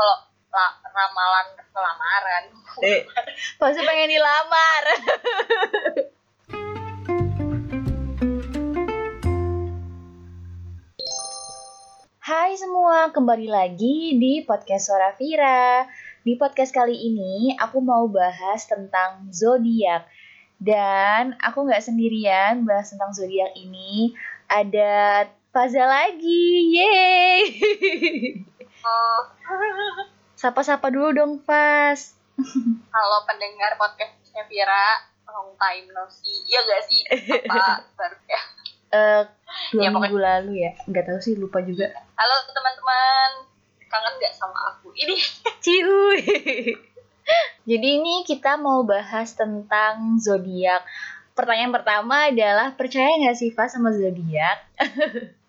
kalau la- ramalan kelamaran Eh, pasti pengen dilamar. Hai semua, kembali lagi di podcast Suara Vira. Di podcast kali ini aku mau bahas tentang zodiak. Dan aku nggak sendirian bahas tentang zodiak ini. Ada Faza lagi, yeay! Oh, Sapa-sapa dulu dong, Faz. kalau pendengar podcastnya Vira long time no see iya gak sih apa baru ya dua Ya, minggu lalu ya, nggak tahu sih, lupa juga. halo teman-teman kangen gak sama aku ini Ciuy. Jadi ini kita mau bahas tentang zodiak. Pertanyaan pertama adalah percaya nggak sih Fas sama zodiak?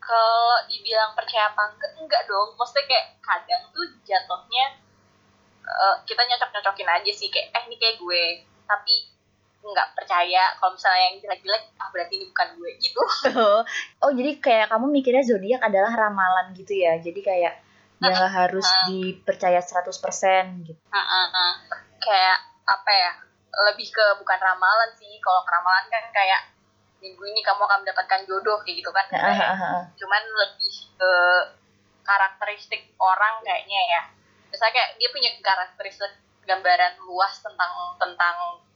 Kalau dibilang percaya apa enggak enggak dong. Maksudnya kayak kadang tuh jatuhnya eh, kita nyocok-nyocokin aja sih. Kayak eh ini kayak gue. Tapi nggak percaya kalau misalnya yang jelek-jelek ah berarti ini bukan gue. Gitu. Oh, oh jadi kayak kamu mikirnya zodiak adalah ramalan gitu ya. Jadi kayak ya nggak harus dipercaya 100% gitu. Heeh. kayak apa ya lebih ke bukan ramalan sih. Kalau ramalan kan kayak minggu ini kamu akan mendapatkan jodoh kayak gitu kan ah, ah. cuman lebih ke karakteristik orang kayaknya ya misalnya kayak dia punya karakteristik gambaran luas tentang tentang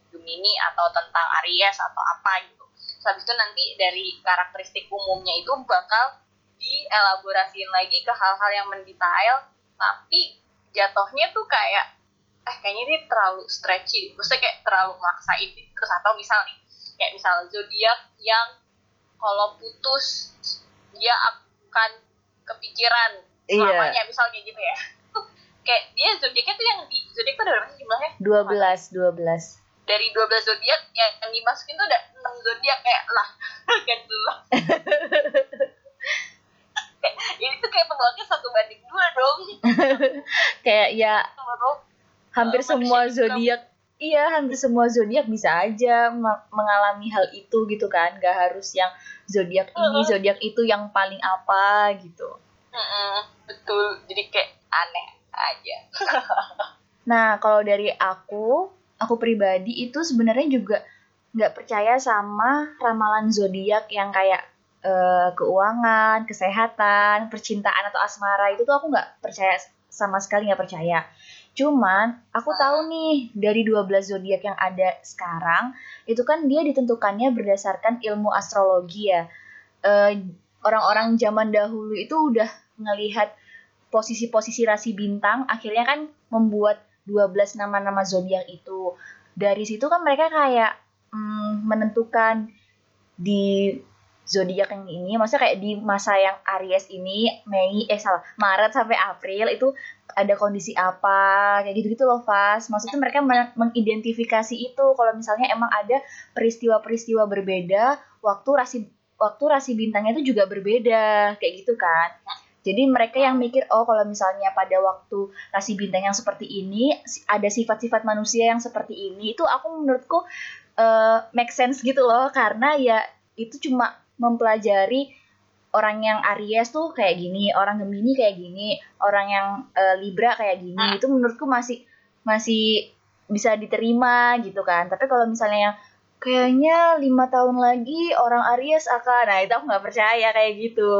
Gemini atau tentang Aries atau apa gitu Terus habis itu nanti dari karakteristik umumnya itu bakal dielaborasiin lagi ke hal-hal yang mendetail tapi jatuhnya tuh kayak eh kayaknya ini terlalu stretchy maksudnya kayak terlalu maksain deh. terus atau misal nih kayak misal zodiak yang kalau putus dia akan kepikiran Iya. selamanya misal kayak gitu ya. Kayak dia zodiaknya tuh yang di zodiak tuh ada berapa sih jumlahnya? 12, 12. dari 12 zodiak yang, yang dimasukin tuh ada 6 zodiak kayak lah. Kan dulu Kayak, ini tuh kayak peluangnya satu banding dua dong. Kayak ya hampir Eh, semua zodiak iya hampir semua zodiak bisa aja me- mengalami hal itu gitu kan. Gak harus yang zodiak ini Heeh. zodiak itu yang paling apa gitu. Mm-mm, betul. Jadi kayak aneh aja. Nah kalau dari aku aku pribadi itu sebenarnya juga nggak percaya sama ramalan zodiak yang kayak eh, keuangan kesehatan percintaan atau asmara. Itu tuh aku nggak percaya sama sekali nggak percaya Cuman aku tahu nih dari 12 zodiak yang ada sekarang itu kan dia ditentukannya berdasarkan ilmu astrologi ya. Eh, orang-orang zaman dahulu itu udah ngelihat posisi-posisi rasi bintang akhirnya kan membuat 12 nama-nama zodiak itu. Dari situ kan mereka kayak mm, menentukan di zodiak yang ini, maksudnya kayak di masa yang Aries ini Mei eh salah Maret sampai April itu ada kondisi apa kayak gitu-gitu loh Fas. Maksudnya mereka men- mengidentifikasi itu kalau misalnya emang ada peristiwa-peristiwa berbeda waktu rasi waktu rasi bintangnya itu juga berbeda kayak gitu kan. Jadi mereka yang mikir oh kalau misalnya pada waktu rasi bintang yang seperti ini ada sifat-sifat manusia yang seperti ini itu aku menurutku eh, make sense gitu loh karena ya itu cuma mempelajari orang yang Aries tuh kayak gini, orang Gemini kayak gini, orang yang eh, Libra kayak gini. Hmm. Itu menurutku masih masih bisa diterima gitu kan. Tapi kalau misalnya yang kayaknya lima tahun lagi orang Aries akan, nah itu aku nggak percaya kayak gitu.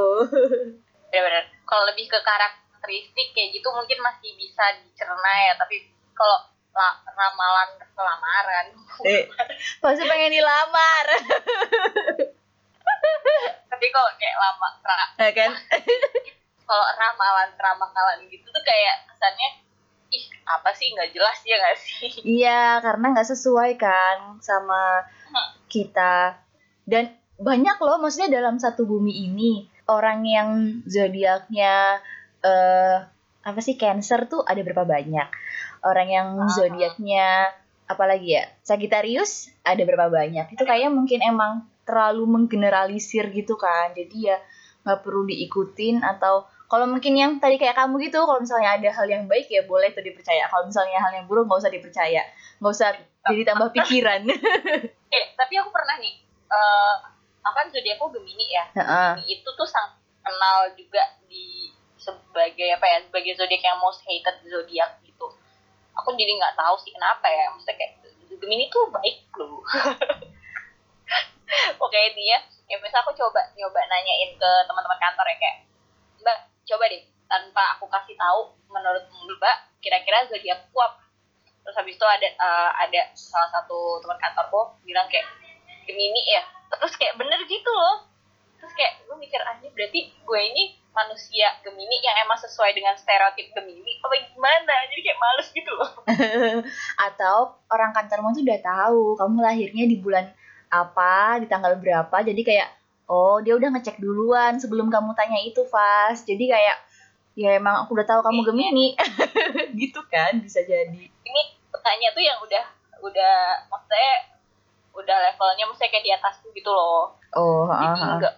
benar-benar kalau lebih ke karakteristik kayak gitu mungkin masih bisa dicerna ya tapi kalau la- ramalan kelamaran Eh, pasti pengen dilamar, tapi kalau ra- ya kan? kalau ramalan ramalan gitu tuh kayak kesannya ih apa sih nggak jelas ya nggak sih Iya, karena nggak sesuai kan sama kita. Dan banyak loh, maksudnya dalam satu bumi ini orang yang zodiaknya eh apa sih Cancer tuh ada berapa banyak? Orang yang zodiaknya apalagi ya Sagittarius ada berapa banyak? Itu kayaknya mungkin emang terlalu menggeneralisir gitu kan. Jadi ya nggak perlu diikutin atau kalau mungkin yang tadi kayak kamu gitu, kalau misalnya ada hal yang baik ya boleh tuh dipercaya. Kalau misalnya hal yang buruk nggak usah dipercaya, nggak usah jadi tambah pikiran. eh tapi aku pernah nih eh apa zodiakku Gemini ya Heeh. Gemini itu tuh sang kenal juga di sebagai apa ya sebagai zodiak yang most hated zodiak gitu aku jadi nggak tahu sih kenapa ya maksudnya kayak Gemini tuh baik loh oke intinya ya misal aku coba nyoba nanyain ke teman-teman kantor ya kayak mbak coba deh tanpa aku kasih tahu menurut mbak kira-kira zodiakku apa terus habis itu ada uh, ada salah satu teman kantorku bilang kayak Gemini ya. Terus kayak bener gitu loh. Terus kayak gue mikir aja berarti gue ini manusia Gemini yang emang sesuai dengan stereotip Gemini apa gimana? Jadi kayak males gitu loh. Atau orang kantormu tuh udah tahu kamu lahirnya di bulan apa di tanggal berapa. Jadi kayak oh dia udah ngecek duluan sebelum kamu tanya itu Fas. Jadi kayak ya emang aku udah tahu kamu Gemini. Gitu kan bisa jadi. Ini tanya tuh yang udah udah maksudnya udah levelnya maksudnya kayak di atas tuh gitu loh. Oh jadi uh, enggak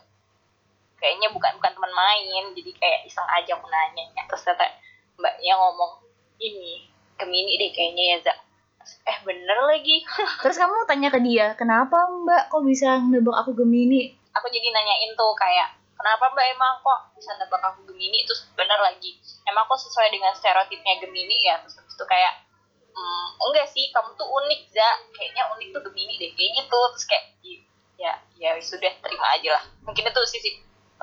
kayaknya bukan bukan teman main. Jadi kayak iseng aja aku nanya. Ya. terus kata mbaknya ngomong ini Gemini deh kayaknya ya Zak eh bener lagi. Terus kamu tanya ke dia kenapa mbak kok bisa nebak aku Gemini? Aku jadi nanyain tuh kayak kenapa mbak emang kok bisa nebak aku Gemini? Terus bener lagi emang kok sesuai dengan stereotipnya Gemini ya? Terus itu kayak hmm, enggak sih kamu tuh unik Zak kayaknya unik tuh Gemini deh. Kayak gitu terus kayak ya ya sudah terima aja lah. Mungkin itu sisi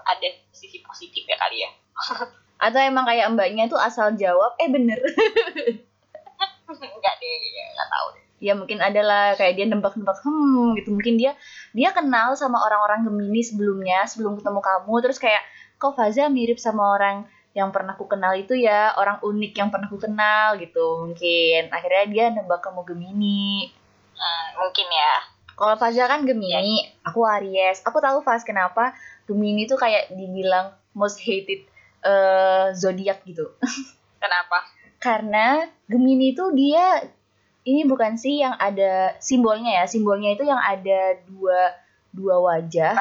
ada sisi positif ya kali ya. Atau emang kayak mbaknya tuh asal jawab eh bener enggak deh nggak tahu deh. Ya mungkin adalah kayak dia nembak-nembak hmm gitu. Mungkin dia dia kenal sama orang-orang Gemini sebelumnya sebelum ketemu kamu. Terus kayak kok Faza mirip sama orang yang pernah ku kenal itu ya? Orang unik yang pernah ku kenal gitu. Mungkin akhirnya dia nembak kamu Gemini. Hmm, mungkin ya. Kalau Faza kan Gemini ya. aku Aries. Aku tahu Faz kenapa Gemini tuh kayak dibilang most hated uh, zodiak gitu. Kenapa? Karena Gemini tuh dia ini bukan sih yang ada simbolnya ya, simbolnya itu yang ada dua dua wajah.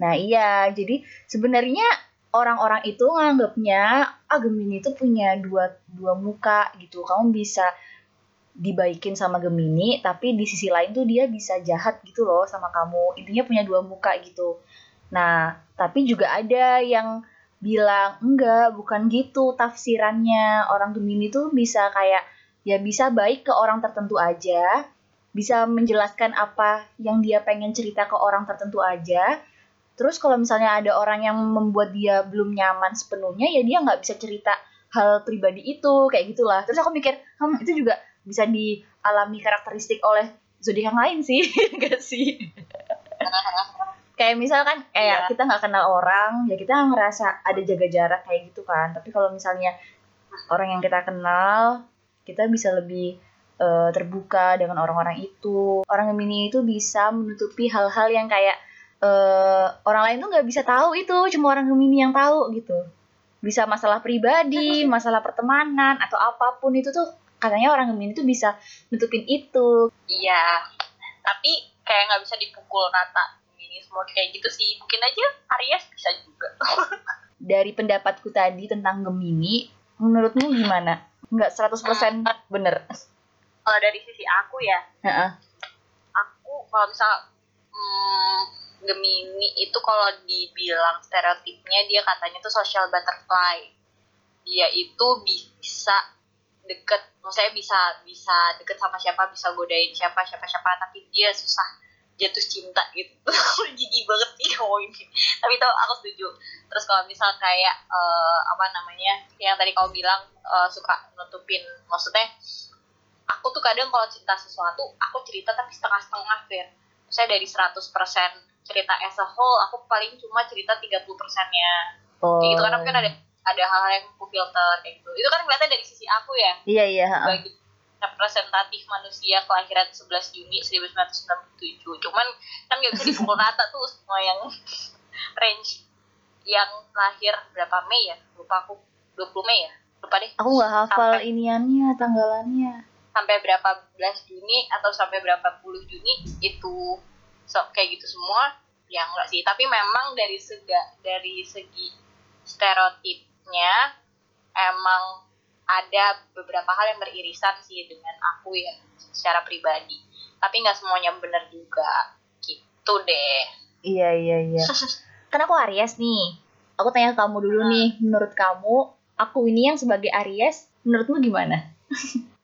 Nah iya, jadi sebenarnya orang-orang itu nganggapnya ah Gemini itu punya dua dua muka gitu. Kamu bisa dibaikin sama Gemini, tapi di sisi lain tuh dia bisa jahat gitu loh sama kamu. Intinya punya dua muka gitu. Nah, tapi juga ada yang bilang enggak, bukan gitu tafsirannya. Orang Gemini tuh bisa kayak ya bisa baik ke orang tertentu aja, bisa menjelaskan apa yang dia pengen cerita ke orang tertentu aja. Terus kalau misalnya ada orang yang membuat dia belum nyaman sepenuhnya, ya dia nggak bisa cerita hal pribadi itu, kayak gitulah. Terus aku mikir, hmm, itu juga bisa dialami karakteristik oleh zodiak lain sih, gak sih? kayak misalkan kayak yeah. kita nggak kenal orang ya kita ngerasa ada jaga jarak kayak gitu kan. Tapi kalau misalnya orang yang kita kenal kita bisa lebih uh, terbuka dengan orang-orang itu. Orang Gemini itu bisa menutupi hal-hal yang kayak uh, orang lain tuh nggak bisa tahu itu cuma orang Gemini yang tahu gitu. Bisa masalah pribadi masalah pertemanan atau apa pun itu tuh katanya orang Gemini tuh bisa nutupin itu. Iya. Tapi kayak nggak bisa dipukul rata semua kayak gitu sih. Mungkin aja Aries bisa juga. Dari pendapatku tadi tentang Gemini menurutmu gimana? Nggak 100% hmm. bener. Kalau dari sisi aku ya uh-uh. aku kalau misal hmm, Gemini itu kalau dibilang stereotipnya dia katanya tuh social butterfly. Dia itu bisa deket maksudnya bisa bisa deket sama siapa bisa godain siapa siapa siapa tapi dia susah jatuh cinta gitu. Jijik banget sih kalau ini tapi tau aku setuju. Terus kalau misal kayak uh, apa namanya yang tadi kau bilang uh, suka nutupin maksudnya aku tuh kadang kalau cerita sesuatu aku cerita tapi setengah-setengah ya saya dari 100% cerita as a whole aku paling cuma cerita 30 persennya. Oh. kayak gitu karena mungkin ada ada hal-hal yang aku filter kayak gitu. Itu kan kelihatan dari sisi aku ya. Iya iya bagi representatif manusia kelahiran 11 Juni 1997 cuman kan gak bisa dipukul rata tuh semua yang range yang lahir berapa Mei ya? Lupa aku. 20 Mei ya? Lupa deh. Aku gak hafal sampai, iniannya tanggalannya. Sampai berapa belas Juni atau sampai berapa puluh Juni itu so, kayak gitu semua? Ya enggak sih. Tapi memang dari segi dari segi stereotipnya emang ada beberapa hal yang beririsan sih dengan aku ya secara pribadi. Tapi nggak semuanya benar juga. Gitu deh. Iya iya iya. Kan aku Aries nih. Aku tanya kamu dulu nih, menurut kamu aku ini yang sebagai Aries, menurutmu gimana?